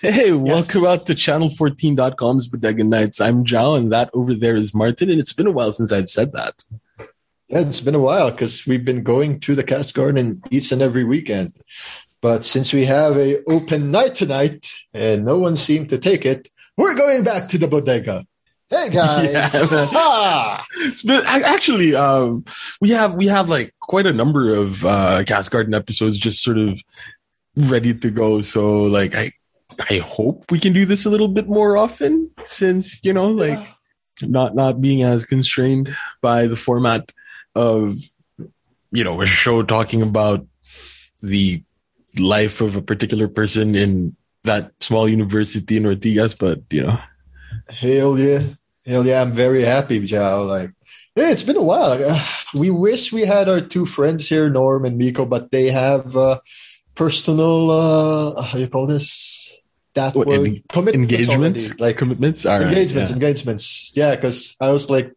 Hey, welcome out to channel14.com's Bodega Nights. I'm Jao, and that over there is Martin, and it's been a while since I've said that. Yeah, it's been a while because we've been going to the Cast Garden each and every weekend. But since we have a open night tonight and no one seemed to take it, we're going back to the bodega. Hey guys! Yeah. Ah! Been actually um, we have we have like quite a number of uh, Cast Garden episodes just sort of ready to go. So like I I hope we can do this a little bit more often, since you know like not not being as constrained by the format of you know a show talking about the life of a particular person in that small university in Ortigas, but you know. Hell yeah. Hell yeah. I'm very happy, Jao. Like, hey, it's been a while. Uh, we wish we had our two friends here, Norm and Miko, but they have uh, personal, uh, how do you call this? That What, word? en- Commitments engagements, already. Like, commitments, All right, engagements, yeah. engagements. Yeah, because I was like,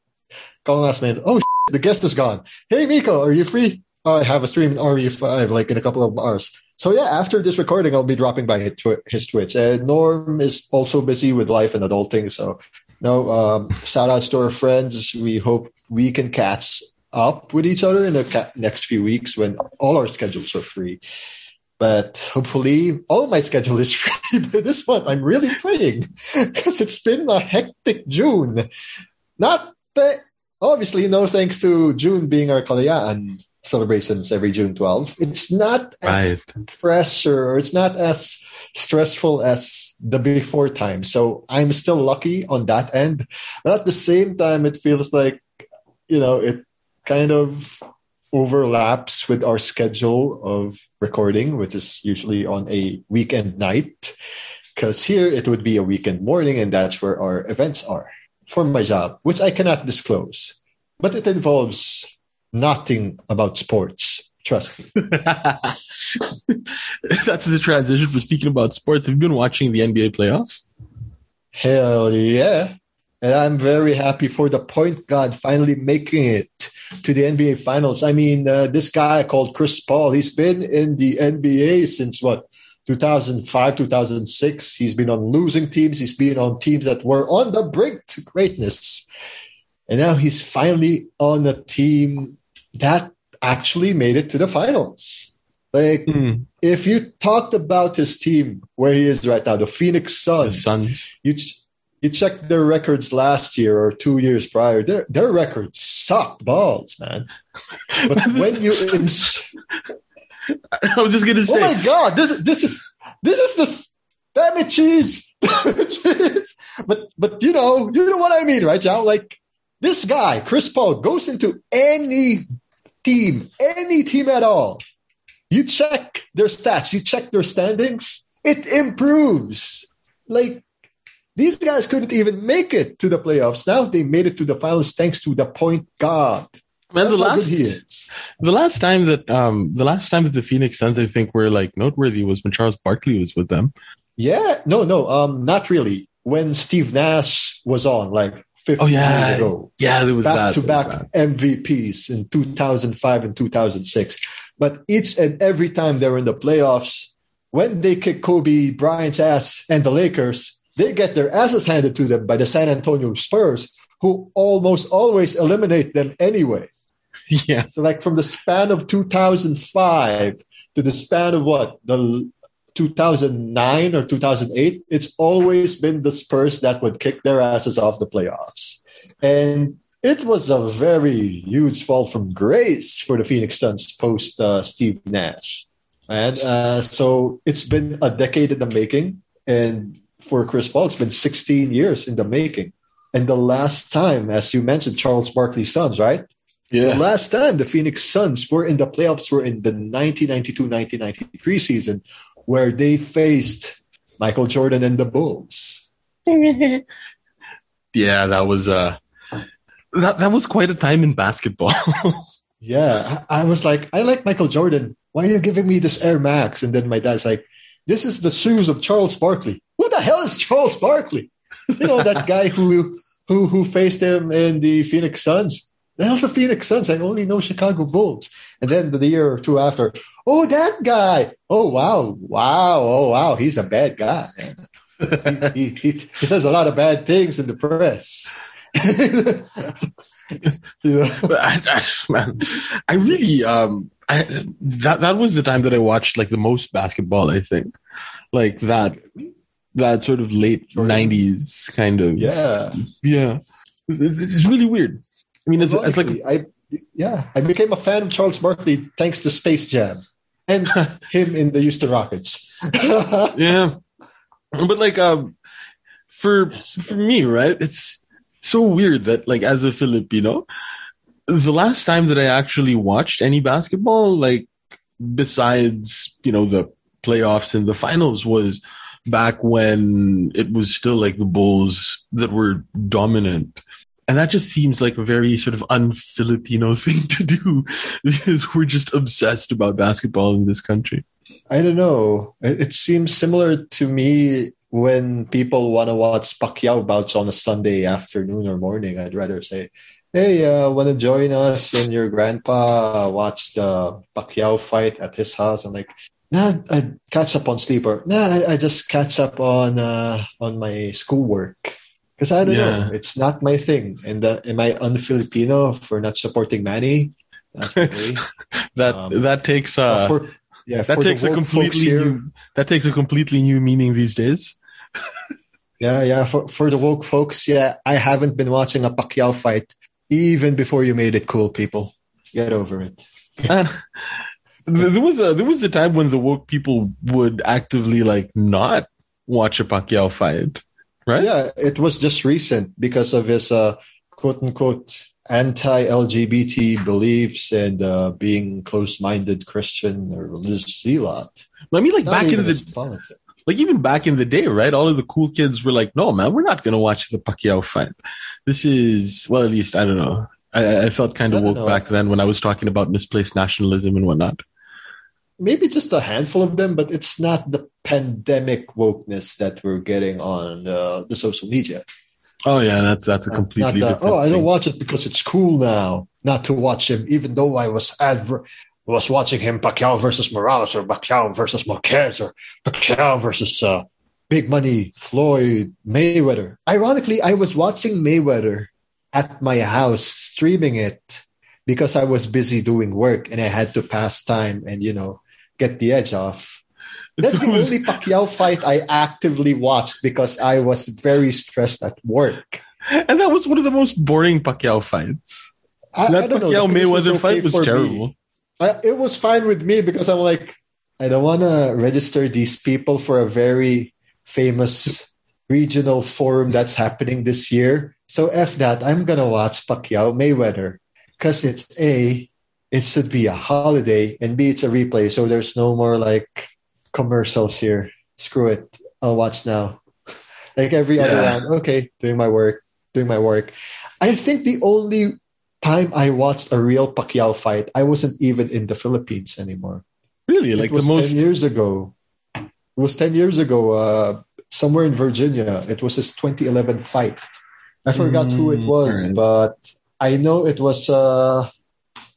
calling last minute, oh, the guest is gone. Hey, Miko, are you free? Oh, I have a stream in RE5, like in a couple of hours. So yeah, after this recording, I'll be dropping by his, twi- his Twitch. And Norm is also busy with life and adulting. So no, um, shout outs to our friends. We hope we can catch up with each other in the ca- next few weeks when all our schedules are free. But hopefully, all my schedule is free by this month. I'm really praying because it's been a hectic June. Not the, obviously, no thanks to June being our Kalayaan celebrations every June 12. It's not as pressure, it's not as stressful as the before time. So I'm still lucky on that end. But at the same time, it feels like, you know, it kind of overlaps with our schedule of recording, which is usually on a weekend night. Because here it would be a weekend morning, and that's where our events are for my job, which I cannot disclose. But it involves nothing about sports. Trust me. That's the transition for speaking about sports. Have you been watching the NBA playoffs? Hell yeah. And I'm very happy for the point guard finally making it to the NBA finals. I mean, uh, this guy called Chris Paul, he's been in the NBA since what? 2005, 2006. He's been on losing teams. He's been on teams that were on the brink to greatness. And now he's finally on a team that actually made it to the finals. Like, if you talked about his team, where he is right now, the Phoenix Suns, The Suns. you you check their records last year or two years prior, their their records sucked balls, man. But when you ins- I was just gonna oh say, oh my god, this this is this is this damn it cheese, damn it cheese. But but you know you know what I mean, right, Joe? Like this guy, Chris Paul, goes into any team, any team at all. You check their stats, you check their standings, it improves. Like these guys couldn't even make it to the playoffs. Now they made it to the finals thanks to the point guard. man, the That's last good he is. the last time that um the last time that the Phoenix Suns I think were like noteworthy was when Charles Barkley was with them. Yeah, no, no, um, not really. When Steve Nash was on, like 15 Oh yeah, years ago, yeah, there was back that to back MVPs in 2005 and 2006. But each and every time they're in the playoffs, when they kick Kobe Bryant's ass and the Lakers, they get their asses handed to them by the San Antonio Spurs, who almost always eliminate them anyway. Yeah, So, like from the span of 2005 to the span of what? The 2009 or 2008, it's always been the Spurs that would kick their asses off the playoffs, and it was a very huge fall from grace for the Phoenix Suns post uh, Steve Nash, and uh, so it's been a decade in the making, and for Chris Paul, it's been 16 years in the making. And the last time, as you mentioned, Charles Barkley's Suns, right? Yeah. The last time the Phoenix Suns were in the playoffs were in the 1992-1993 season, where they faced Michael Jordan and the Bulls. yeah, that was uh that that was quite a time in basketball. Yeah, I, I was like, I like Michael Jordan. Why are you giving me this Air Max? And then my dad's like, this is the shoes of Charles Barkley. The hell is Charles Barkley? You know that guy who who who faced him in the Phoenix Suns. the hell's the Phoenix Suns? I only know Chicago Bulls. And then the year or two after, oh, that guy. Oh, wow. Wow. Oh, wow. He's a bad guy. he, he, he, he says a lot of bad things in the press. you know? I, I, man, I really, um, I, that, that was the time that I watched like the most basketball, I think. Like that, that sort of late 90s kind of. Yeah. Yeah. It's, it's really weird. I mean, it's, it's like I yeah, I became a fan of Charles Barkley thanks to Space Jam and him in the Houston Rockets. yeah, but like um, for for me, right? It's so weird that like as a Filipino, the last time that I actually watched any basketball, like besides you know the playoffs and the finals, was back when it was still like the Bulls that were dominant and that just seems like a very sort of un-Filipino thing to do because we're just obsessed about basketball in this country. I don't know. It seems similar to me when people want to watch Pacquiao bouts on a Sunday afternoon or morning. I'd rather say, "Hey, uh, want to join us and your grandpa watch the Pacquiao fight at his house?" I'm like, "Nah, I catch up on sleep or nah, I, I just catch up on uh, on my schoolwork." because I don't yeah. know. It's not my thing. And uh, am I un-Filipino for not supporting Manny? that um, that takes uh, for, yeah that takes a completely new that takes a completely new meaning these days. yeah, yeah. For for the woke folks, yeah, I haven't been watching a Pacquiao fight even before you made it cool. People, get over it. and there was a there was a time when the woke people would actively like not watch a Pacquiao fight right? Yeah, it was just recent because of his uh, quote unquote anti LGBT beliefs and uh, being close minded Christian or religious zealot. I mean, like back in the politics. like even back in the day, right? All of the cool kids were like, "No, man, we're not going to watch the Pacquiao fight. This is well, at least I don't know. I, I felt kind of woke know. back then when I was talking about misplaced nationalism and whatnot maybe just a handful of them, but it's not the pandemic wokeness that we're getting on uh, the social media. Oh yeah, that's that's a completely not, not the, Oh, I don't watch it because it's cool now not to watch him, even though I was adver- was watching him Pacquiao versus Morales or Pacquiao versus Marquez or Pacquiao versus uh, Big Money Floyd Mayweather. Ironically, I was watching Mayweather at my house streaming it because I was busy doing work and I had to pass time and you know get the edge off. That's the only Pacquiao fight I actively watched because I was very stressed at work. And that was one of the most boring Pacquiao fights. I, that I Pacquiao Mayweather okay fight was terrible. I, it was fine with me because I'm like, I don't want to register these people for a very famous regional forum that's happening this year. So F that. I'm going to watch Pacquiao Mayweather because it's A, it should be a holiday, and B, it's a replay, so there's no more like commercials here. Screw it. I'll watch now. like every yeah. other round. Okay, doing my work, doing my work. I think the only time I watched a real Pacquiao fight, I wasn't even in the Philippines anymore. Really? Like it was the most 10 years ago. It was 10 years ago, uh, somewhere in Virginia. It was his 2011 fight. I forgot mm, who it mm, was, right. but I know it was uh,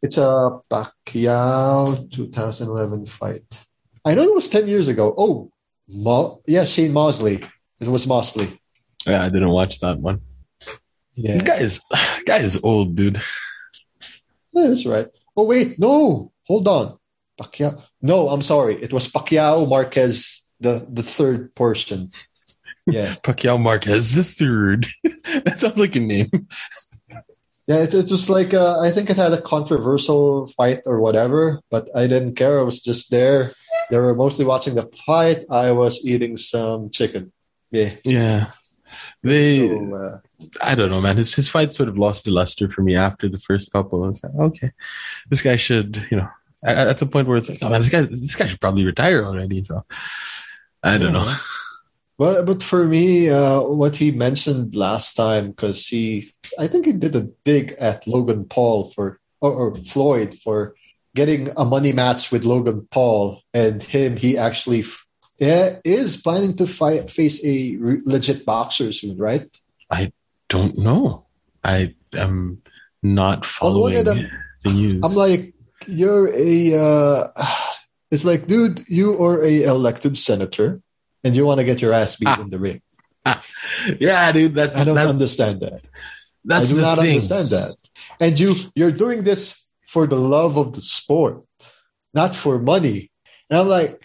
it's a Pacquiao 2011 fight. I know it was 10 years ago. Oh, Mo- yeah, Shane Mosley. It was Mosley. Yeah, I didn't watch that one. Yeah. Guy is, guy is old, dude. Yeah, that's right. Oh, wait. No. Hold on. Pacquiao. No, I'm sorry. It was Pacquiao Marquez, the, the third portion. Yeah. Pacquiao Marquez, the third. that sounds like a name. Yeah, it, it's just like uh, I think it had a controversial fight or whatever, but I didn't care. I was just there. They were mostly watching the fight. I was eating some chicken. Yeah, yeah. They, so, uh, I don't know, man. His his fight sort of lost the luster for me after the first couple. I was like, okay, this guy should, you know, at, at the point where it's like, oh man, this guy, this guy should probably retire already. So, I don't yeah. know. But but for me, uh, what he mentioned last time, because he, I think he did a dig at Logan Paul for or, or, Floyd for getting a money match with Logan Paul, and him, he actually, yeah, is planning to fight face a legit boxer soon, right? I don't know. I am not following them, the news. I'm like, you're a. Uh, it's like, dude, you are a elected senator, and you want to get your ass beat Ah. in the ring. yeah, dude, that's I don't that- understand that. that's I do not thing. understand that. And you you're doing this for the love of the sport, not for money. And I'm like,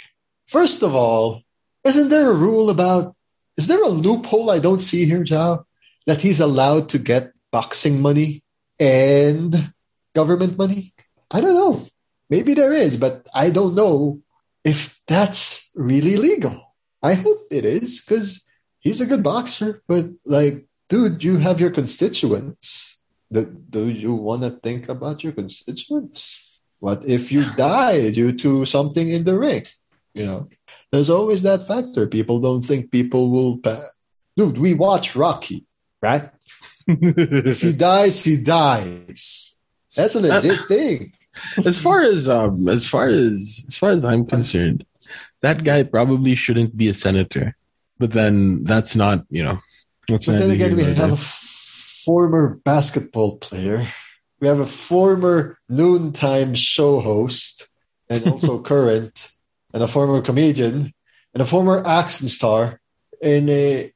first of all, isn't there a rule about is there a loophole I don't see here, Zhao, that he's allowed to get boxing money and government money? I don't know. Maybe there is, but I don't know if that's really legal. I hope it is because he's a good boxer, but like, dude, you have your constituents. Do, do you want to think about your constituents? What if you die due to something in the ring? You know, there's always that factor. People don't think people will. Pa- dude, we watch Rocky, right? If he dies, he dies. That's a legit thing. as far as um as far as as far as I'm concerned, that guy probably shouldn't be a senator. But then that's not, you know, that's But then again, we have a former basketball player. We have a former noontime show host and also current, and a former comedian, and a former action star, and a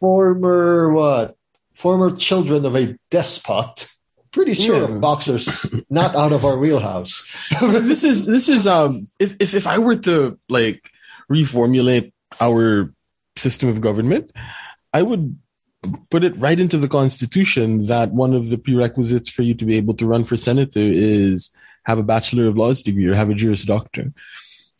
former what? Former children of a despot. Pretty sure Yeah. boxer's not out of our wheelhouse. this is this is um if, if if I were to like reformulate our system of government, I would put it right into the constitution that one of the prerequisites for you to be able to run for senator is have a bachelor of laws degree or have a juris doctor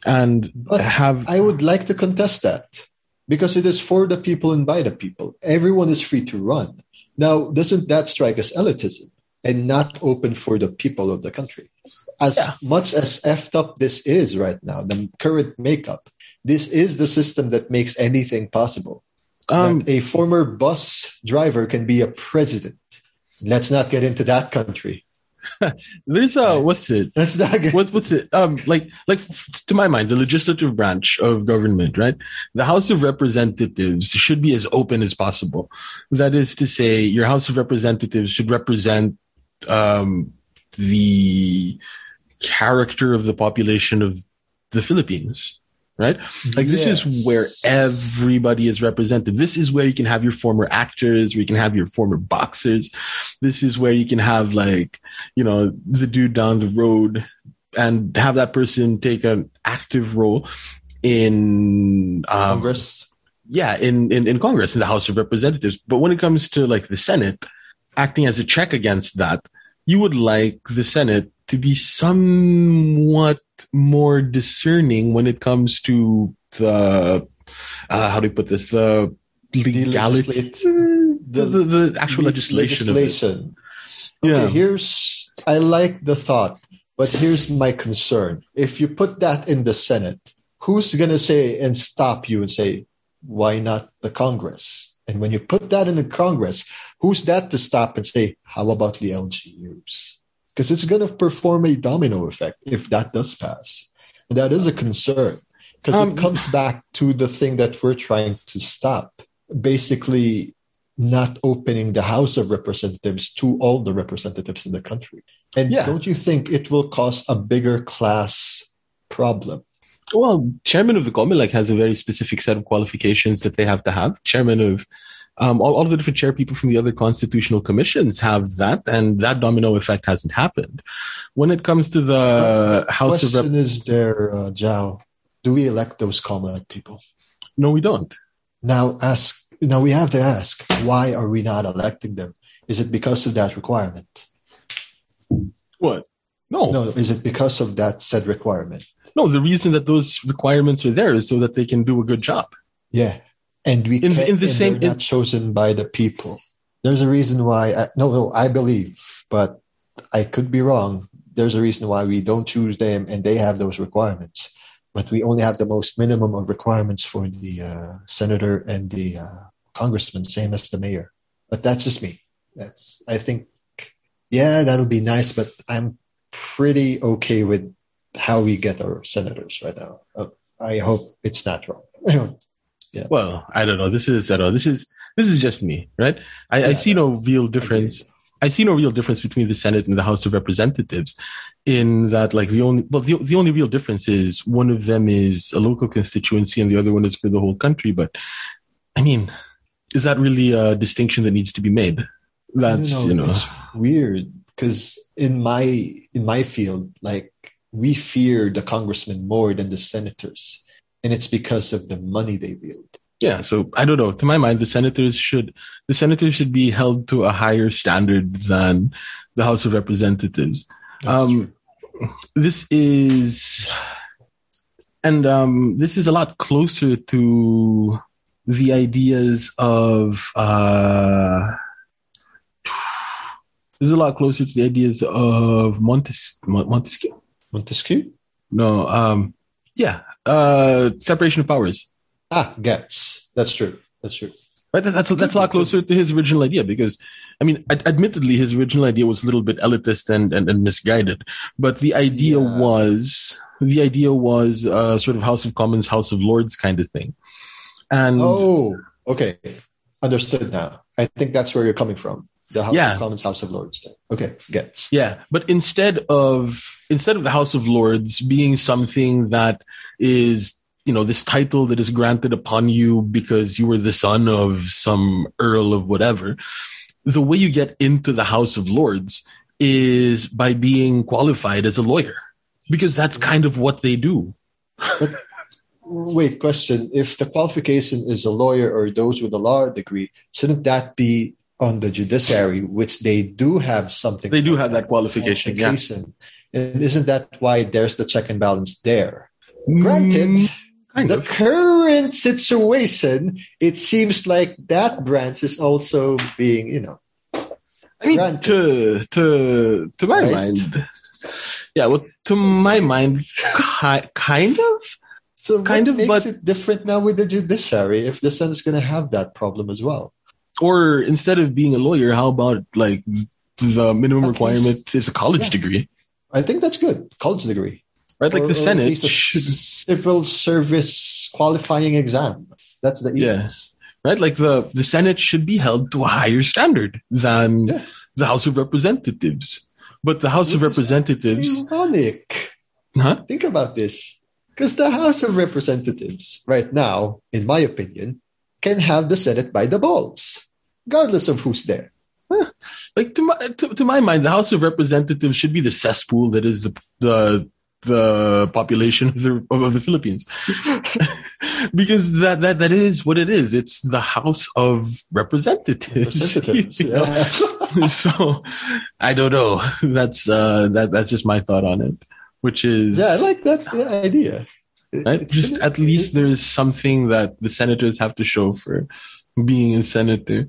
and But have I would like to contest that because it is for the people and by the people. Everyone is free to run. Now, doesn't that strike as elitism and not open for the people of the country? As Yeah. much as effed up this is right now, the current makeup, this is the system that makes anything possible. um a former bus driver can be a president. Let's not get into that country. there's a Right. what's it Let's not get. what's what's it um like like to my mind the legislative branch of government right the house of representatives should be as open as possible that is to say your house of representatives should represent um the character of the population of the philippines right like this is where everybody is represented. This is where you can have your former actors, where you can have your former boxers. This is where you can have like, you know, the dude down the road and have that person take an active role in um, Congress. yeah, in, in, in Congress, in the House of Representatives. But when it comes to like the Senate acting as a check against that, you would like the Senate to be somewhat more discerning when it comes to the, uh, how do you put this? The legality, legislat- the, the, the actual le- legislation. of it. Yeah. Okay, here's I like the thought, but here's my concern. If you put that in the Senate, who's gonna say and stop you and say, why not the Congress? And when you put that in the Congress, who's that to stop and say, how about the LGUs? Because it's gonna perform a domino effect if that does pass. And that is a concern. Because Um, it comes back to the thing that we're trying to stop. Basically, not opening the House of Representatives to all the representatives in the country. And Yeah. don't you think it will cause a bigger class problem? Well, chairman of the Comelec has a very specific set of qualifications that they have to have. Chairman of um, all, all of the different chair people from the other constitutional commissions have that, and that domino effect hasn't happened. When it comes to the House of Rep, Question is there, uh, Zhao, do we elect those Comelec people? no, we don't. Now ask. Now we have to ask, why are we not electing them? Is it because of that requirement? What? No, No, is it because of that said requirement? No, the reason that those requirements are there is so that they can do a good job. Yeah, and we In- can't, in the same- not chosen by the people. There's a reason why. I, no, no, I believe, but I could be wrong. There's a reason why we don't choose them, and they have those requirements. But we only have the most minimum of requirements for the uh, senator and the uh, congressman, same as the mayor. But that's just me. That's I think, yeah, that'll be nice. But I'm pretty okay with how we get our senators right now. Uh, I hope it's not wrong. Well, I don't know. This is I don't know. This is this is just me, right? I, I Yeah, see no real difference I see no real difference between the Senate and the House of Representatives in that like the only well the, the only real difference is one of them is a local constituency and the other one is for the whole country but i mean is that really a distinction that needs to be made that's know, you know it's weird because in my in my field like we fear the congressmen more than the senators and it's because of the money they wield yeah so i don't know to my mind the senators should the senators should be held to a higher standard than the house of representatives um, this is, and um, this is a lot closer to the ideas of. Uh, this is a lot closer to the ideas of Montes- Montesquieu. Montesquieu? No, um, yeah, uh, separation of powers. Ah, Getz. That's true. That's true. Right, that's that's a lot closer to his original idea because I mean, ad- admittedly, his original idea was a little bit elitist and, and, and misguided, but the idea yeah. was the idea was uh, sort of House of Commons, House of Lords kind of thing. And oh, okay, understood now. I think that's where you're coming from. The House yeah. of Commons, House of Lords thing. Okay, gets. Yeah, but instead of instead of the House of Lords being something that is you know this title that is granted upon you because you were the son of some earl of whatever the way you get into the House of Lords is by being qualified as a lawyer because that's kind of what they do. But, wait, question. If the qualification is a lawyer or those with a law degree, shouldn't that be on the judiciary, which they do have something? They do have that qualification, qualification. Yeah. And isn't that why there's the check and balance there? Granted, mm, the of. current situation, it seems like that branch is also being, you know. I mean, granted. to to to my right? mind, yeah. Well, to my mind, ki- kind of. So kind of, makes but it different now with the judiciary if the Senate is going to have that problem as well. Or instead of being a lawyer, how about like the minimum At requirement least, is a college yeah. degree? I think that's good. College degree right? Like or, the Senate should civil service qualifying exam. That's the easiest. Yeah. Right, like the the Senate should be held to a higher standard than yeah. the House of Representatives. But the House Which of Representatives, ironic. Huh? Think about this, because the House of Representatives, right now, in my opinion, can have the Senate by the balls, regardless of who's there. Like to my to, to my mind, the House of Representatives should be the cesspool that is the the the population of the, of the Philippines. because that, that, that is what it is. It's the House of Representatives. Representatives yeah. so I don't know. That's, uh, that, that's just my thought on it, which is. Yeah, I like that idea. Right? Just at least there is something that the senators have to show for being a senator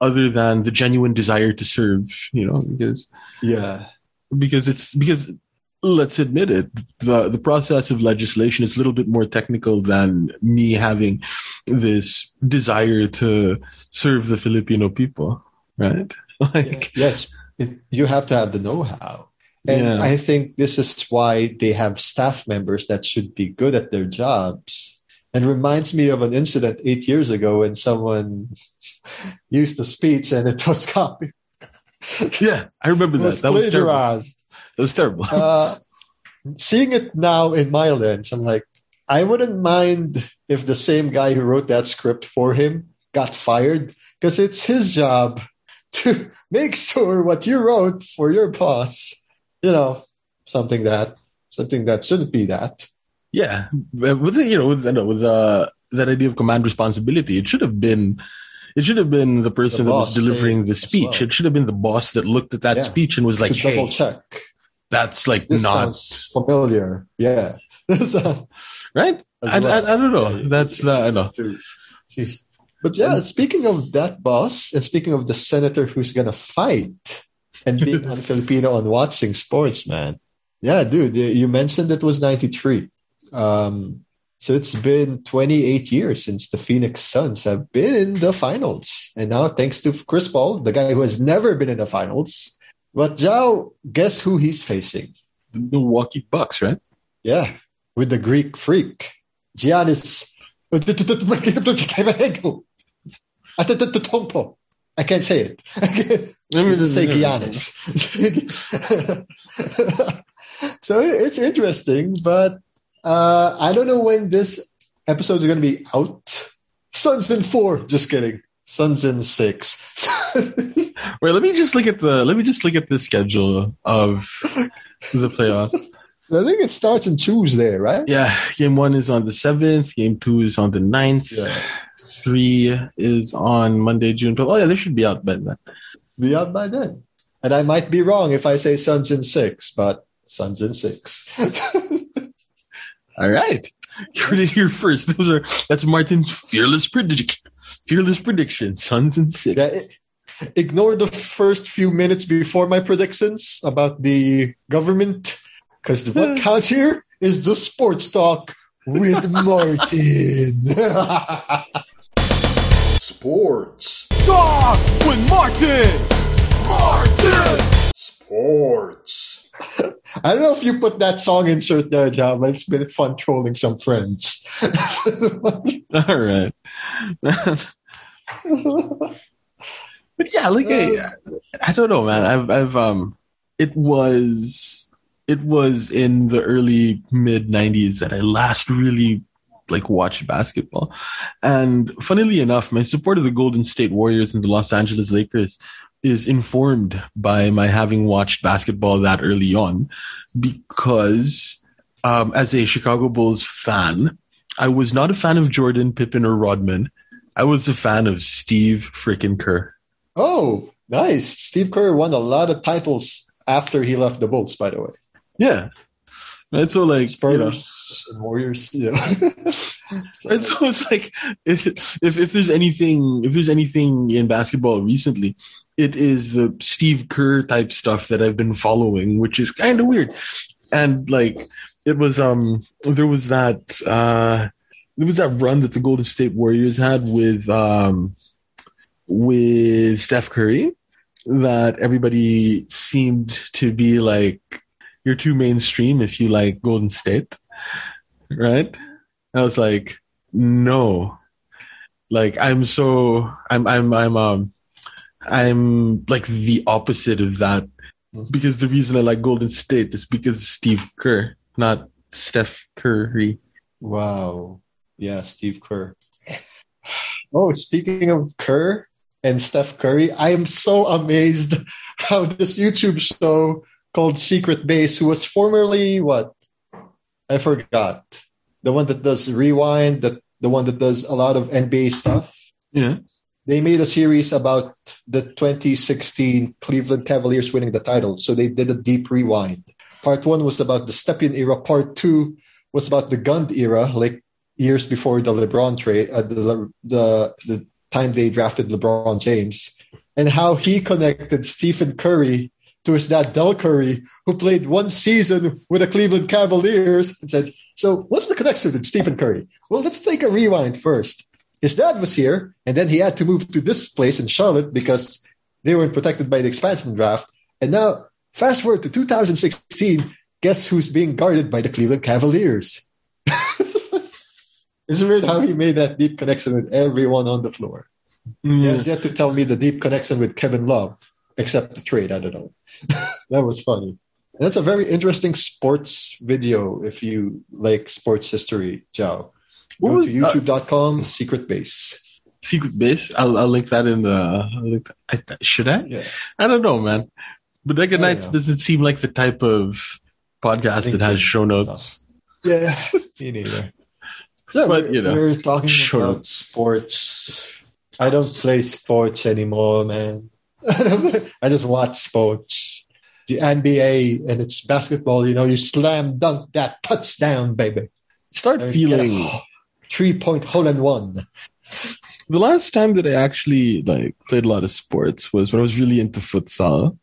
other than the genuine desire to serve, you know, because. Yeah because it's because let's admit it, the, the process of legislation is a little bit more technical than me having this desire to serve the Filipino people, right? Like, yes, it, you have to have the know how. And yeah. I think this is why they have staff members that should be good at their jobs. And reminds me of an incident eight years ago when someone used a speech and it was copied. Yeah, I remember that. That was plagiarized. It was terrible. uh, seeing it now in my lens, I'm like, I wouldn't mind if the same guy who wrote that script for him got fired because it's his job to make sure what you wrote for your boss, you know, something that something that shouldn't be that. Yeah, with you know, with with uh, that idea of command responsibility, it should have been it should have been the person the that was delivering the speech. Well. It should have been the boss that looked at that yeah. speech and was like, "Hey, double check." That's like this not familiar. Yeah. right? I, well. I, I, don't know. Yeah, That's the, I know. But yeah, speaking of that boss, and speaking of the senator who's going to fight and being on Filipino on watching sports, man. Yeah, dude, you mentioned it was 93. Um, so it's been 28 years since the Phoenix Suns have been in the finals. And now, thanks to Chris Paul, the guy who has never been in the finals, but Joe, guess who he's facing? The Milwaukee Bucks, right? Yeah, with the Greek freak, Giannis. I can't say it. Let me just say Giannis. so it's interesting, but uh, I don't know when this episode is going to be out. Suns in four. Just kidding. Suns in six. Wait, let me just look at the let me just look at the schedule of the playoffs. I think it starts on Tuesday, right? Yeah, game one is on the seventh. Game two is on the 9th. Yeah. Three is on Monday, June 12th. Oh yeah, they should be out by then. Be out by then. And I might be wrong if I say Suns in six, but Suns in six. All right. You heard it here first. Those are that's Martin's fearless prediction. Fearless prediction. Suns in six. Yeah, ignore the first few minutes before my predictions about the government, because what counts here is the sports talk with Martin. sports talk with Martin. Martin. Sports. I don't know if you put that song insert there, John, but it's been fun trolling some friends. All right. but yeah, like I, I don't know, man. I've I've um it was it was in the early mid nineties that I last really like watched basketball. And funnily enough, my support of the Golden State Warriors and the Los Angeles Lakers is informed by my having watched basketball that early on because um, as a Chicago Bulls fan, I was not a fan of Jordan, Pippen, or Rodman. I was a fan of Steve freaking Kerr. Oh, nice. Steve Kerr won a lot of titles after he left the Bulls, by the way. Yeah. Right. So like Spurs you know, and Warriors. Yeah. right. So it's like if, if if there's anything if there's anything in basketball recently, it is the Steve Kerr type stuff that I've been following, which is kind of weird. And like it was um there was that uh there was that run that the Golden State Warriors had with um with Steph Curry that everybody seemed to be like you're too mainstream if you like Golden State. Right? And I was like, no. Like I'm so I'm I'm I'm um I'm like the opposite of that mm-hmm. because the reason I like Golden State is because Steve Kerr, not Steph Curry. Wow. Yeah, Steve Kerr. Oh, speaking of Kerr and Steph Curry, I am so amazed how this YouTube show called Secret Base, who was formerly what? I forgot. The one that does rewind, that the one that does a lot of NBA stuff. Yeah they made a series about the 2016 Cleveland Cavaliers winning the title. So they did a deep rewind. Part one was about the Stepien era. Part two was about the Gund era, like years before the LeBron trade, uh, the, the the time they drafted LeBron James, and how he connected Stephen Curry to his dad Del Curry, who played one season with the Cleveland Cavaliers, and said, "So what's the connection with Stephen Curry?" Well, let's take a rewind first his dad was here, and then he had to move to this place in Charlotte because they weren't protected by the expansion draft. And now, fast forward to 2016, guess who's being guarded by the Cleveland Cavaliers? it's weird how he made that deep connection with everyone on the floor. Mm. He has yet to tell me the deep connection with Kevin Love, except the trade. I don't know. that was funny. And that's a very interesting sports video if you like sports history, Joe. What Go was to youtube.com, uh, secret base. Secret base. I'll, I'll link that in the. Link, I, should I? Yeah. I don't know, man. Bodega Nights doesn't seem like the type of podcast that has show notes. Yeah, me neither. So but you know, we're talking about sports. I don't play sports anymore, man. I just watch sports. The NBA and it's basketball. You know, you slam dunk that touchdown, baby. Start feeling three point hole in one. The last time that I actually like played a lot of sports was when I was really into futsal.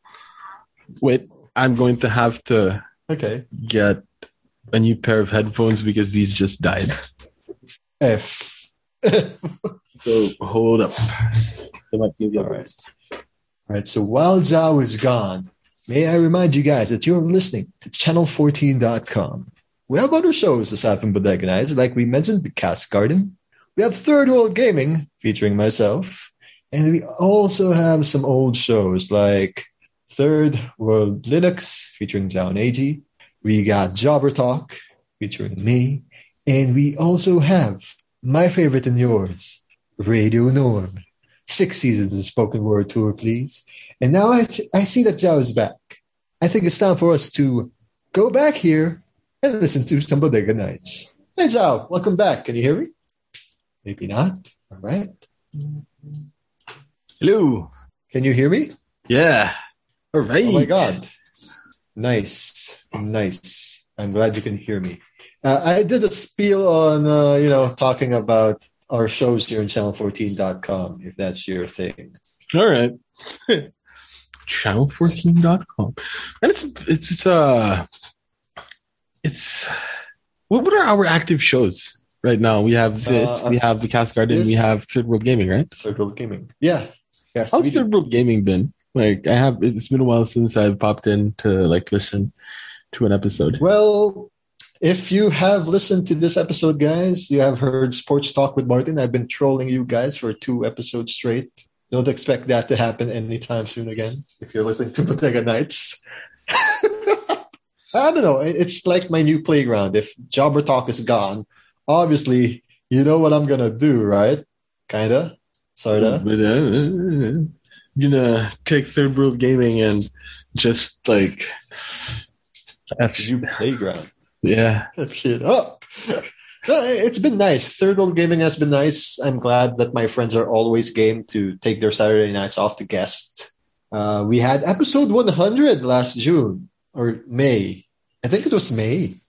Wait, I'm going to have to okay get a new pair of headphones because these just died. F. so hold up. They might feel All right. All right. So while Zhao is gone, may I remind you guys that you're listening to channel14.com we have other shows aside from Bodega Nights, like we mentioned, The Cast Garden. We have Third World Gaming, featuring myself. And we also have some old shows like Third World Linux featuring Zhao Neji. We got Jobber Talk featuring me. And we also have my favorite and yours, Radio Norm. Six seasons of spoken word tour, please. And now I, th- I see that Zhao is back. I think it's time for us to go back here and listen to some Bodega Nights. Hey, Zhao, welcome back. Can you hear me? Maybe not. All right. Hello. Can you hear me? Yeah. All right. Oh my God. Nice. Nice. I'm glad you can hear me. Uh, I did a spiel on, uh, you know, talking about our shows here on channel14.com, if that's your thing. All right. Channel14.com. And it's, it's, it's, uh, it's, what, what are our active shows right now? We have this, Uh, we have the Cast Garden, this- we have Third World Gaming, right? Third World Gaming. Yeah. Yes. How's do. Third World Gaming been? Like, I have, it's been a while since I've popped in to like listen to an episode. Well, if you have listened to this episode, guys, you have heard Sports Talk with Martin. I've been trolling you guys for two episodes straight. Don't expect that to happen anytime soon again if you're listening to Bodega Nights. I don't know. It's like my new playground. If Jobber Talk is gone, obviously, you know what I'm going to do, right? Kinda. Sorta. But, uh, you know, take Third World Gaming and just like, after you. Playground. Yeah. shit up. It's been nice. Third World Gaming has been nice. I'm glad that my friends are always game to take their Saturday nights off to guest. Uh, we had episode 100 last June or May. I think it was May.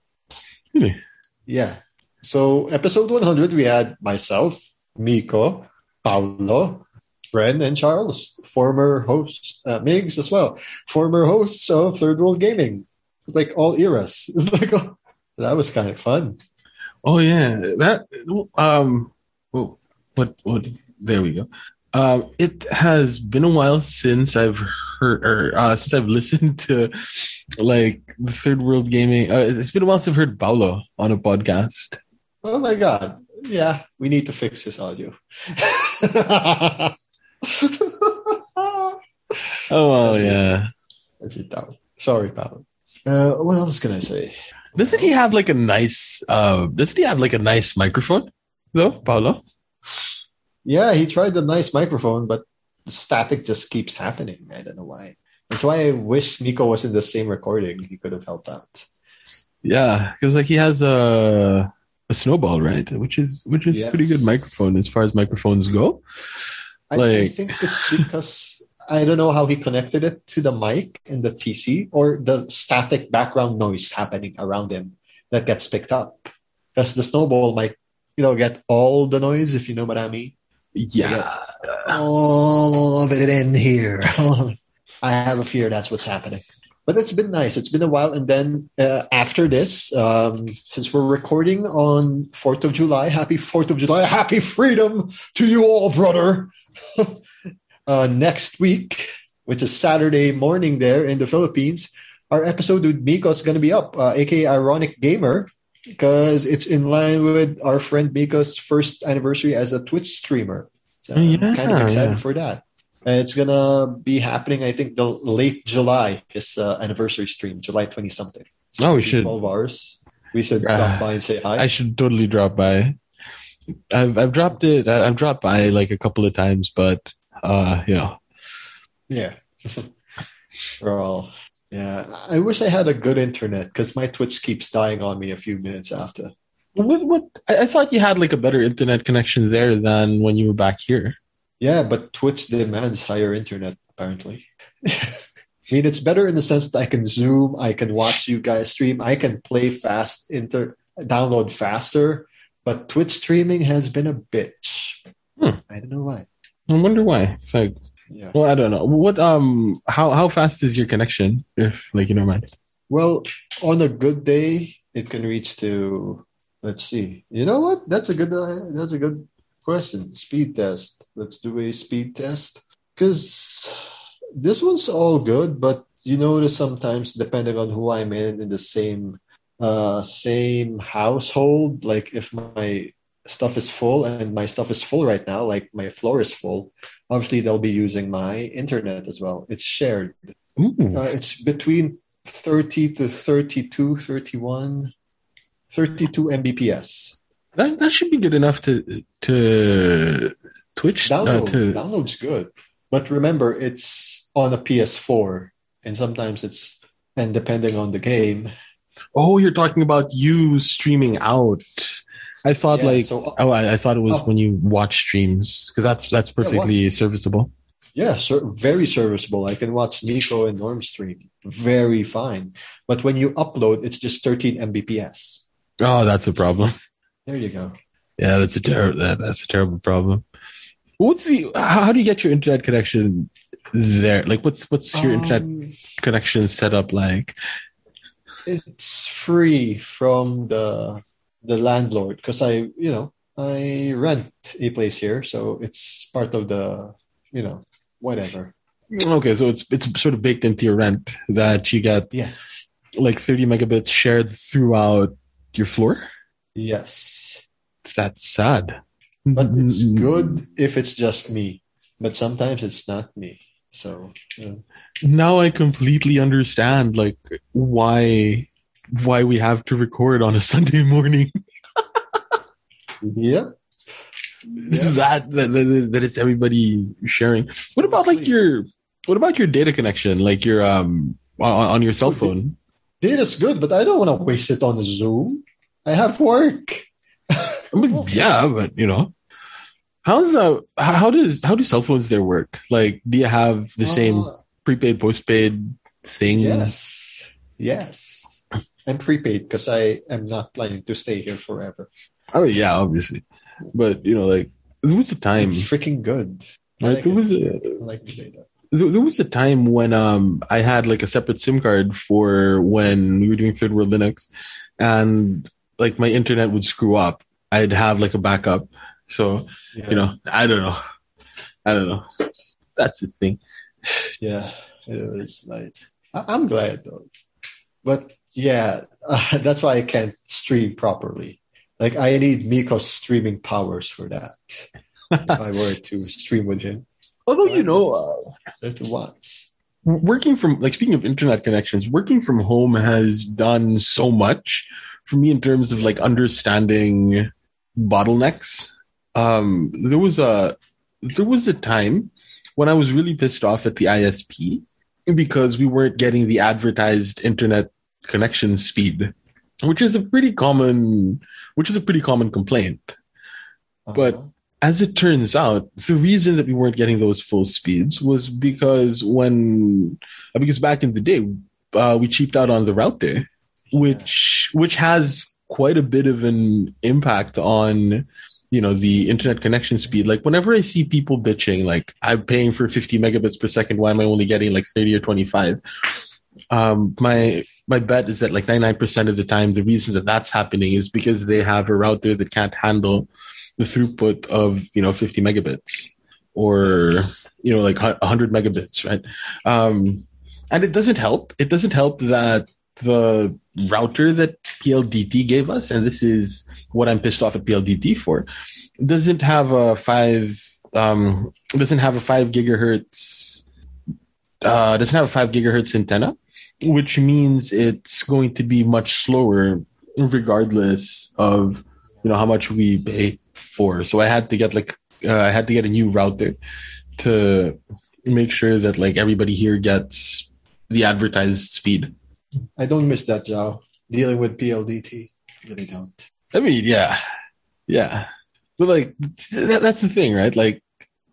Really? Yeah. So episode 100, we had myself, Miko, Paulo, Ren, and Charles, former hosts, uh, Migs as well, former hosts of Third World Gaming, like all eras. It's like, oh, that was kind of fun. Oh yeah, that um, oh, what what? There we go. Um, it has been a while since I've heard or uh, since I've listened to like the Third World Gaming. Uh, it's been a while since I've heard Paulo on a podcast. Oh my god. Yeah, we need to fix this audio. Oh well, yeah. That's it. Sorry, Pao. Uh, what else can I say? Doesn't he have like a nice? Uh, doesn't he have like a nice microphone though, Paulo? Yeah, he tried the nice microphone, but the static just keeps happening. I don't know why. That's why I wish Miko was in the same recording. He could have helped out. Yeah, because like he has a a snowball, right? Which is which is Yes. pretty good microphone as far as microphones go. I, I think it's because I don't know how he connected it to the mic in the PC or the static background noise happening around him that gets picked up. Because the snowball might, you know, get all the noise if you know what I mean. Yeah. all of it in here. I have a fear that's what's happening. But it's been nice. It's been a while. And then uh, after this, um, since we're recording on 4th of July, happy 4th of July, happy freedom to you all, brother. uh, next week, which is Saturday morning there in the Philippines, our episode with Miko is going to be up, uh, aka Ironic Gamer, because it's in line with our friend Miko's first anniversary as a Twitch streamer. So I'm Yeah, kind of excited yeah. for that. And it's gonna be happening, I think, the late July, his uh, anniversary stream, July twenty something. So Oh, we should. Twelve hours. We should Ah, drop by and say hi. I should totally drop by. I've I've dropped it. I've dropped by like a couple of times, but uh, you know, Yeah. We're all. Yeah. I wish I had a good internet because my Twitch keeps dying on me a few minutes after. what what? I, thought you had like a better internet connection there than when you were back here. Yeah, but Twitch demands higher internet, apparently. I mean, it's better in the sense that I can zoom, I can watch you guys stream, I can play fast, inter download faster. But Twitch streaming has been a bitch. Hmm. I don't know why. I wonder why. It's like, Yeah. well, I don't know. What um, how how fast is your connection? If like you don't mind. Well, on a good day, it can reach to. Let's see. You know what? That's a good. Uh, that's a good question. Speed test. Let's do a speed test because this one's all good, but you notice sometimes depending on who I'm in in the same uh same household, like if my stuff is full and my stuff is full right now, like my floor is full, obviously they'll be using my internet as well. It's shared. Uh, it's between 30 to 32, 31, 32 Mbps. That that should be good enough to to Twitch uh, Download, to download's good. But remember, it's on a PS4, and sometimes it's, and depending on the game. Oh, you're talking about you streaming out. I thought Yeah, like so- oh, I, I thought it was Oh. when you watch streams because that's that's perfectly serviceable. Yeah, ser- very serviceable. I can watch Nico and Norm stream. Very fine. But when you upload, it's just 13 Mbps. Oh, that's a problem. There you go. Yeah, that's a terrible that, that's a terrible problem. What's the how, do you get your internet connection there? Like what's what's your internet Um, connection set up like? it's free from the the landlord because I, you know, I rent a place here, so it's part of the, you know, whatever. Okay, so it's it's sort of baked into your rent that you get Yeah. like 30 megabits shared throughout your floor. Yes. That's sad. But it's good if it's just me. But sometimes it's not me. So yeah. Now I completely understand like why why we have to record on a Sunday morning. yeah. That, that that that it's everybody sharing. What about like your what about your data connection? Like your um on, on your cell phone? Data's good, but I don't want to waste it on Zoom. I have work. I mean, yeah, but you know, how's uh how does how do cell phones there work? Like, do you have the same Uh, prepaid postpaid thing? yes. Yes. I'm prepaid because I am not planning to stay here forever. Oh yeah, obviously. But you know, like there was a time, It's freaking good. Like, There it. was a like the data. there there was a time when um I had like a separate SIM card for when we were doing Third World Linux, and like my internet would screw up. I'd have like a backup. So Yeah. you know, I don't know, I don't know. That's the thing. Yeah, it is like I- I'm glad though, but yeah, uh, that's why I can't stream properly. Like I need Miko's streaming powers for that. if I were to stream with him, Although you know, uh, working from like speaking of internet connections, working from home has done so much for me in terms of like understanding bottlenecks. Um, there was a there was a time when I was really pissed off at the ISP because we weren't getting the advertised internet connection speed, which is a pretty common which is a pretty common complaint. But- Uh-huh. as it turns out, the reason that we weren't getting those full speeds was because when uh, because back in the day, uh, we cheaped out on the router, which which has quite a bit of an impact on you know the internet connection speed. Like whenever I see people bitching, like I'm paying for 50 megabits per second, why am I only getting like 30 or 25? Um, my my bet is that like 99% of the time, the reason that that's happening is because they have a router that can't handle the throughput of you know 50 megabits or you know like 100 megabits right? Um and it doesn't help. It doesn't help that the router that pldt gave us and this is what i'm pissed off at pldt for doesn't have a five um doesn't have a five gigahertz uh doesn't have a five gigahertz antenna which means it's going to be much slower regardless of you know how much we pay for. So I had to get like uh, I had to get a new router to make sure that like everybody here gets the advertised speed. I don't miss that, job Dealing with PLDT, really don't. I mean, yeah, yeah, but like that, that's the thing, right? Like,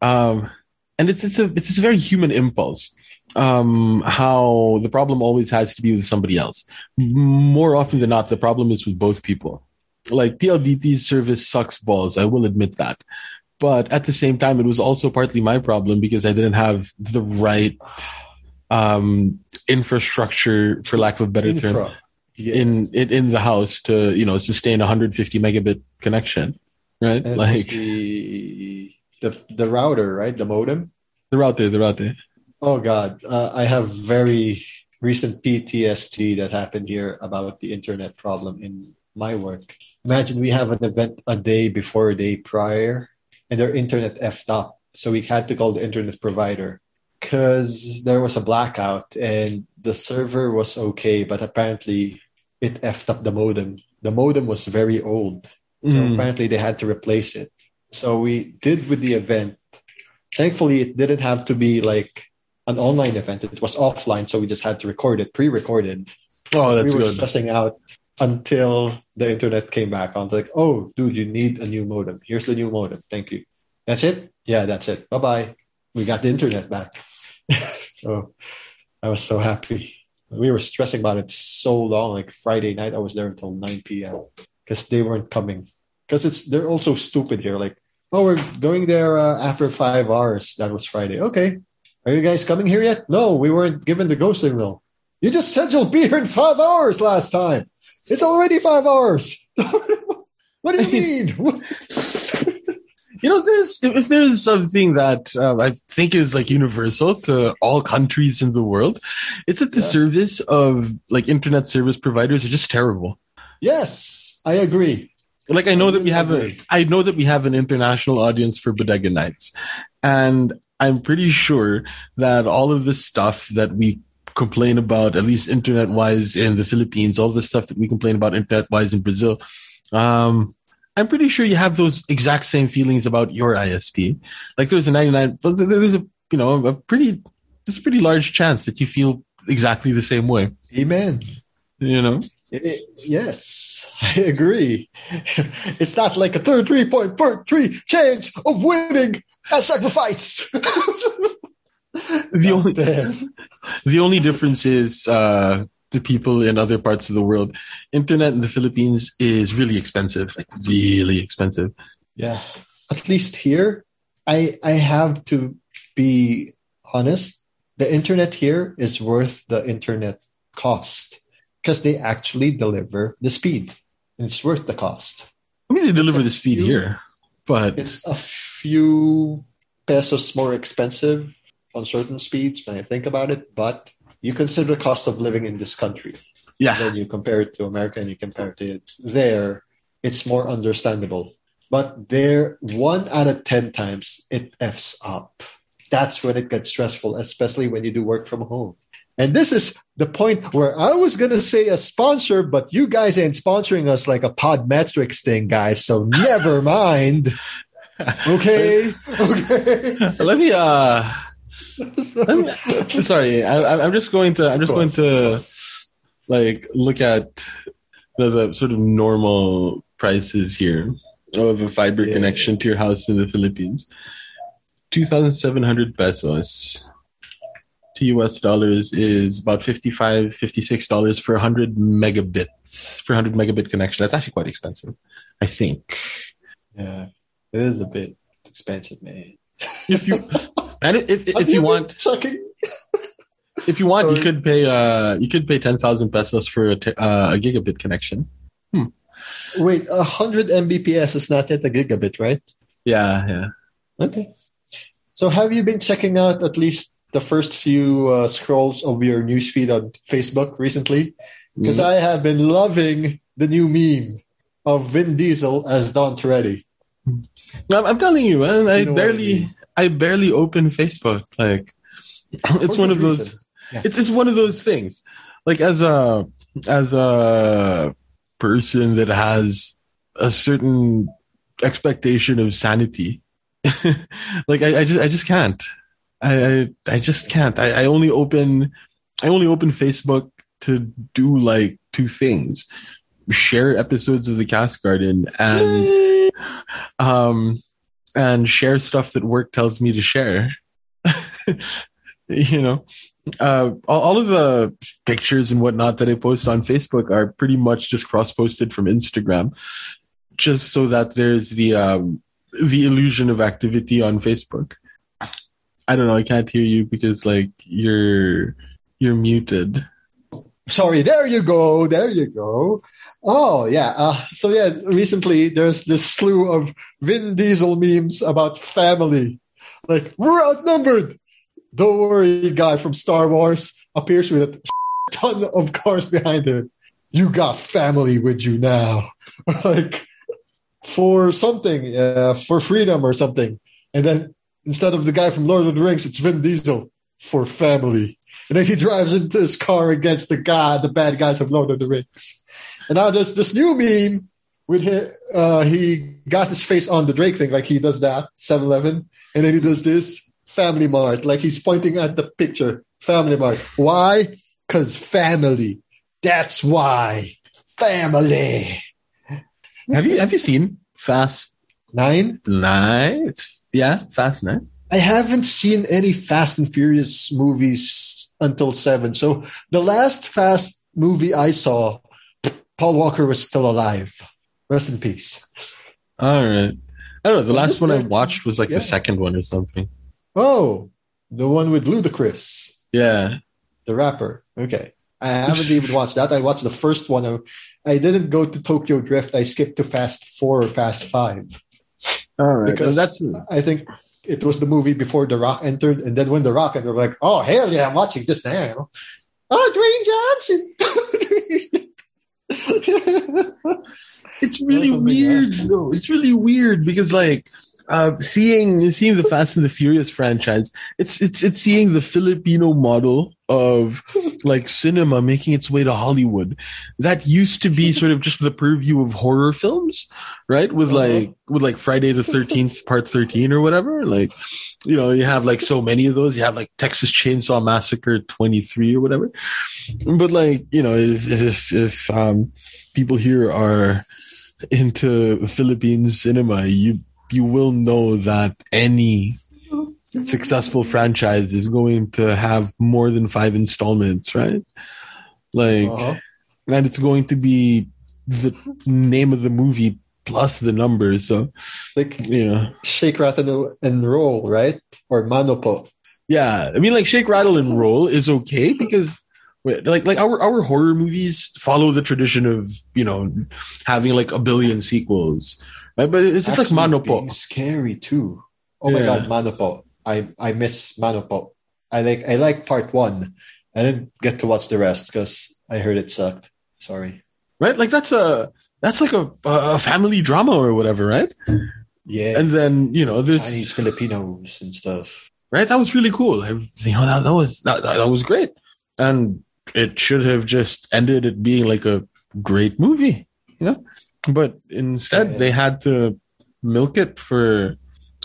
um, and it's it's a it's a very human impulse. Um, how the problem always has to be with somebody else. More often than not, the problem is with both people. Like PLDT's service sucks balls. I will admit that. But at the same time, it was also partly my problem because I didn't have the right um, infrastructure, for lack of a better term, Yeah. in, in in the house to you know sustain a 150 megabit connection, right? and like the, the the router, right? The modem. the router, the router. Oh God, uh, I have very recent PTSD that happened here about the internet problem in my work. imagine we have an event a day before a day prior and their internet effed up. So we had to call the internet provider because there was a blackout and the server was okay, but apparently it effed up the modem. The modem was very old. So Mm. apparently they had to replace it. So we did with the event. Thankfully, it didn't have to be like an online event. It was offline, so we just had to record it, pre-recorded. Oh, that's we were good. stressing out until the internet came back on. Like, oh, dude, you need a new modem. Here's the new modem. Thank you. That's it. Yeah, that's it. Bye bye. We got the internet back. so I was so happy. We were stressing about it so long. Like Friday night, I was there until 9 p.m. because they weren't coming. Because it's they're also stupid here. Like, oh, we're going there uh, after five hours. That was Friday. Okay. Are you guys coming here yet? No, we weren't given the go signal. You just said you'll be here in five hours last time. It's already five hours. what do you mean? You know, there's if there's something that uh, I think is like universal to all countries in the world, it's that the Yeah. service of like internet service providers are just terrible. yes, I agree. Like I know I that we have a, agree. I know that we have an international audience for Bodega Nights, and I'm pretty sure that all of the stuff that we complain about, at least internet wise in the Philippines, all the stuff that we complain about internet wise in Brazil, um, I'm pretty sure you have those exact same feelings about your ISP. Like there's a 99, but there's a you know a pretty there's a pretty large chance that you feel exactly the same way. Amen. You know. I- I- yes, I agree. It's not like a 33 point three chance of winning a sacrifice. The only The only difference is uh, the people in other parts of the world. Internet in the Philippines is really expensive, like really expensive. Yeah. At least here, I I have to be honest. The internet here is worth the internet cost because they actually deliver the speed. And it's worth the cost. I mean, they deliver the speed few- here, but It's a few pesos more expensive on certain speeds when I think about it, but you consider the cost of living in this country. yeah, then you compare it to America and you compare it to it there, it's more understandable. But there, one out of 10 times, it F's up. That's when it gets stressful, especially when you do work from home. And this is the point where I was going to say a sponsor, but you guys ain't sponsoring us like a Podmetrics thing, guys. So never mind. Okay. Okay. let me. uh let me, Sorry, I, I'm just going to. I'm just going to like look at the, sort of normal prices here of a fiber Yeah. connection to your house in the Philippines. Two thousand seven hundred pesos to US dollars is about 55 56 dollars for 100 megabits for 100 megabit connection. That's actually quite expensive, I think. Yeah. It is a bit expensive, man. If you and if if, if you want checking if you want you could pay uh you could pay 10,000 pesos for a, t- uh, a gigabit connection. Wait, 100 Mbps is not yet a gigabit, right? Yeah, yeah. Okay. So have you been checking out at least the first few uh, scrolls of your newsfeed on Facebook recently? Because Mm. I have been loving the new meme of Vin Diesel as Dom Toretto. I'm, I'm telling you, man. I You know what I barely, mean. I, barely open Facebook. Like, it's For one of those. Yeah. It's it's one of those things. Like as a as a person that has a certain expectation of sanity, like I, I just I just can't. I I, I just can't. I, I only open I only open Facebook to do like two things: share episodes of the Cast Garden and um and share stuff that work tells me to share. You know? Uh all, all of the pictures and whatnot that i post on facebook are pretty much just cross posted from instagram just so that there's the um the illusion of activity on facebook i don't know i can't hear you because like you're you're muted Sorry, there you go. There you go. Oh, yeah. Uh, so, yeah, recently there's this slew of Vin Diesel memes about family. Like, we're outnumbered. Don't worry, guy from Star Wars appears with a ton of cars behind him. you got family with you now. like for something, uh, for freedom or something. And then instead of the guy from Lord of the Rings, it's Vin Diesel for family. And then he drives into his car against the guy, the bad guys of Lord of the Rings. And now there's this new meme with him, uh, he got his face on the Drake thing, like he does that, 7 Eleven. And then he does this, Family Mart, like he's pointing at the picture, Family Mart. Why? Because family. That's why. Family. Have you have you seen Fast Nine? Nine? It's yeah, Fast Nine. I haven't seen any Fast and Furious movies until seven. So the last Fast movie I saw, Paul Walker was still alive. Rest in peace. All right. I don't know. The last one I watched was like yeah. the second one or something. Oh, the one with Ludacris, Yeah. the rapper. Okay. I haven't even watched that. I watched the first one. I didn't go to Tokyo Drift. I skipped to Fast Four or Fast Five. All right. Because that's I think it was the movie before The Rock entered, and then when The Rock entered, we're like, oh hell yeah, I'm watching this now. Oh, Dwayne Johnson. it's really weird though. It's really weird because like uh, seeing seeing the Fast and the Furious franchise, it's it's it's seeing the Filipino model of like cinema making its way to Hollywood. That used to be sort of just the purview of horror films, right? With Uh-huh. like with like Friday the Thirteenth Part Thirteen or whatever. Like, you know, you have like so many of those. You have like Texas Chainsaw Massacre twenty three or whatever. But like, you know, if if if um, people here are into Philippine cinema, you you will know that any successful franchise is going to have more than five installments, right? Like, Uh-huh. and it's going to be the name of the movie plus the number. So, Like you know, shake, rattle, and roll, right? Or mano po. yeah. I mean, like Shake, Rattle, and Roll is okay because. Like like our our horror movies follow the tradition of you know having like a billion sequels, right? But it's just like Actually being scary too. Oh my Yeah. god, Mano Po. I I miss Mano Po. I like I like part one. I didn't get to watch the rest because I heard it sucked. Sorry. right? Like that's a that's like a a family drama or whatever, right? Yeah. And then you know this Chinese Filipinos and stuff. right. That was really cool. I, you know that, that was that, that was great, and it should have just ended it being like a great movie, you know. But instead, Yeah. they had to milk it for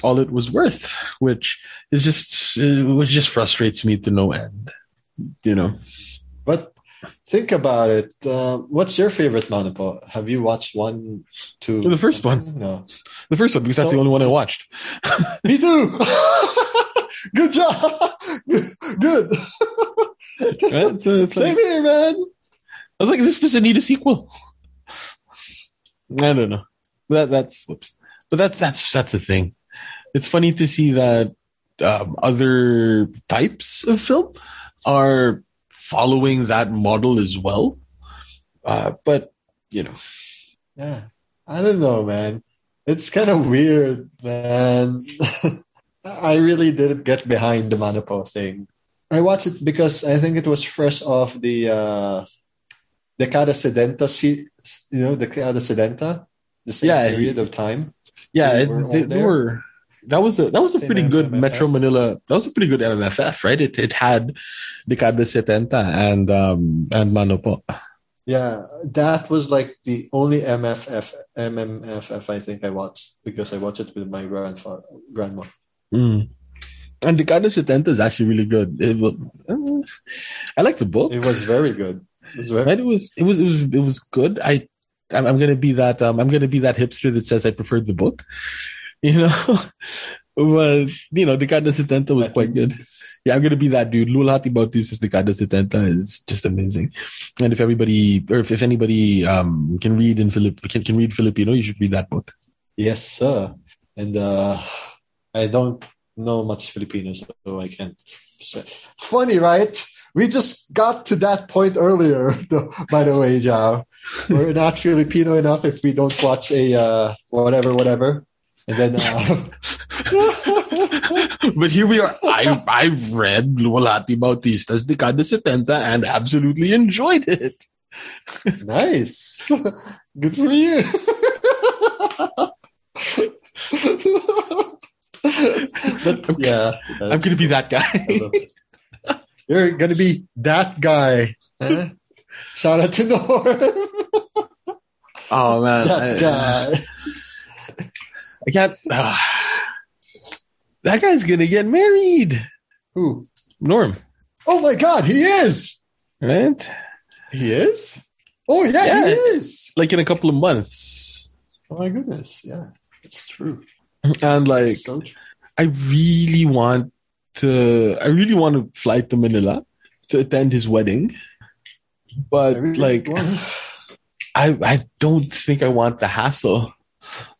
all it was worth, which is just which just frustrates me to no end. You know, But think about it. Uh, what's your favorite Mano Po? Have you watched one, two? The first one. No. the first one because that's the only one I watched. Me too. Good job. Good. Right? So it's like- Same here, man. I was like, this doesn't need a sequel. I don't know. That that's whoops. But that's that's that's the thing. It's funny to see that um, other types of film are following that model as well. Uh, but you know, Yeah. I don't know, man. It's kind of weird, man. I really didn't get behind the Mano Po thing. I watched it because I think it was fresh off the uh, Decada Setenta, se- you know, Decada Setenta, the same Yeah, period of time. yeah, They were they, they were. That was a that was a Same pretty good Metro Manila. That was a pretty good MMFF, right? It it had Decada Setenta and um and Mano Po. Yeah, that was like the only MFF, MMFF I think I watched because I watched it with my grandfather, grandma. Mm. And Decada Setenta is actually really good. It was, uh, I like the book. It was very good. It was Right? It was it was it was it was good. I I'm, I'm gonna be that um I'm gonna be that hipster that says I preferred the book. You know, but you know, Decada Setenta was quite good. Yeah, I'm gonna be that dude. Lualhati Bautista's Decada Setenta is just amazing. And if everybody or if, if anybody um can read in Philip can, can read Filipino, you should read that book. Yes, sir. And uh, I don't know much Filipino, so I can't. Say. Funny, right? We just got to that point earlier. though, By the way, Jao, we're not Filipino enough if we don't watch a uh, whatever, whatever, and then. Uh, but here we are. I I've read Lualhati Bautista's Decada Setenta and absolutely enjoyed it. nice. Good for you. But, yeah, I'm gonna be that guy. You're gonna be that guy. Huh? Shout out to Norm. oh man, that I, guy. I can't. ah. that guy's gonna get married. Who? Norm, Oh my God, he is. right? He is. Oh yeah, Yeah. he is. Like in a couple of months, Oh my goodness, yeah, it's true. and like so true. I really want to. I really want to fly to Manila to attend his wedding, but really like want- I I don't think I want the hassle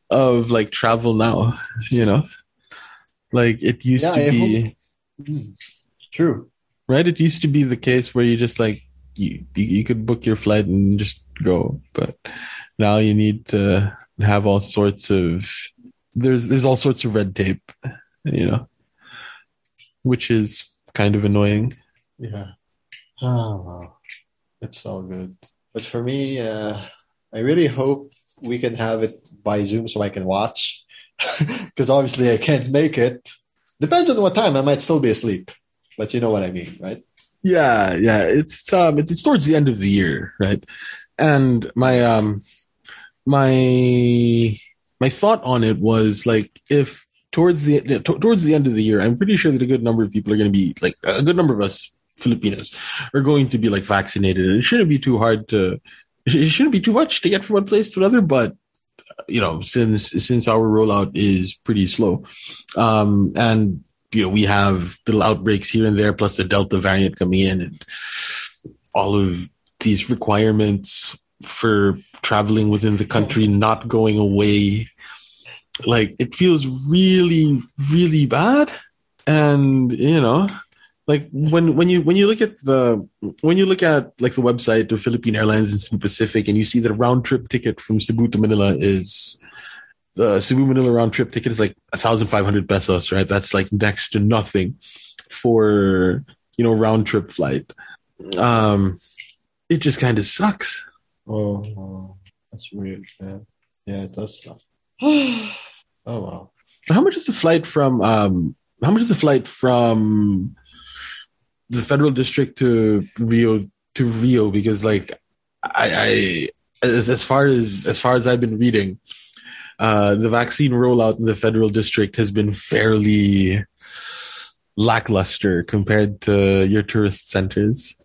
of like travel now. You know, like it used Yeah, to I be. Mm, true. right? It used to be the case where you just like you you could book your flight and just go, but now you need to have all sorts of there's there's all sorts of red tape, you know, which is kind of annoying. Yeah. Oh wow, it's all good. But for me, uh, I really hope we can have it by Zoom so I can watch. Because obviously I can't make it. Depends on what time. I might still be asleep, but you know what I mean, right? Yeah, yeah, it's um it's, it's towards the end of the year, right? And my um my my thought on it was like if towards the t- towards the end of the year, I'm pretty sure that a good number of people are going to be like a good number of us Filipinos are going to be like vaccinated, and it shouldn't be too hard to it shouldn't be too much to get from one place to another, but you know since since our rollout is pretty slow, um, and you know we have little outbreaks here and there, plus the Delta variant coming in, and all of these requirements for traveling within the country not going away like it feels really really bad and you know like when when you when you look at the when you look at like the website of Philippine Airlines in Cebu Pacific and you see that a round trip ticket from Cebu to Manila is the Cebu Manila round trip ticket is like 1500 pesos right that's like next to nothing for you know round trip flight um it just kind of sucks Oh, wow. that's weird, man. Yeah, it does suck. oh wow. How much is the flight from um how much is the flight from the federal district to Rio to Rio? Because like I, I as, as far as as far as I've been reading, uh the vaccine rollout in the federal district has been fairly lackluster compared to your tourist centers.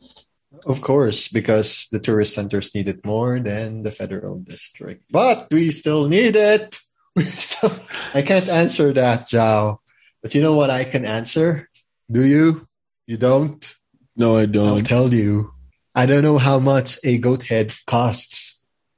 Of course, because the tourist centers need it more than the federal district. But we still need it. We still, I can't answer that, Zhao. But you know what I can answer? Do you? You don't? No, I don't. I'll tell you. I don't know how much a goat head costs.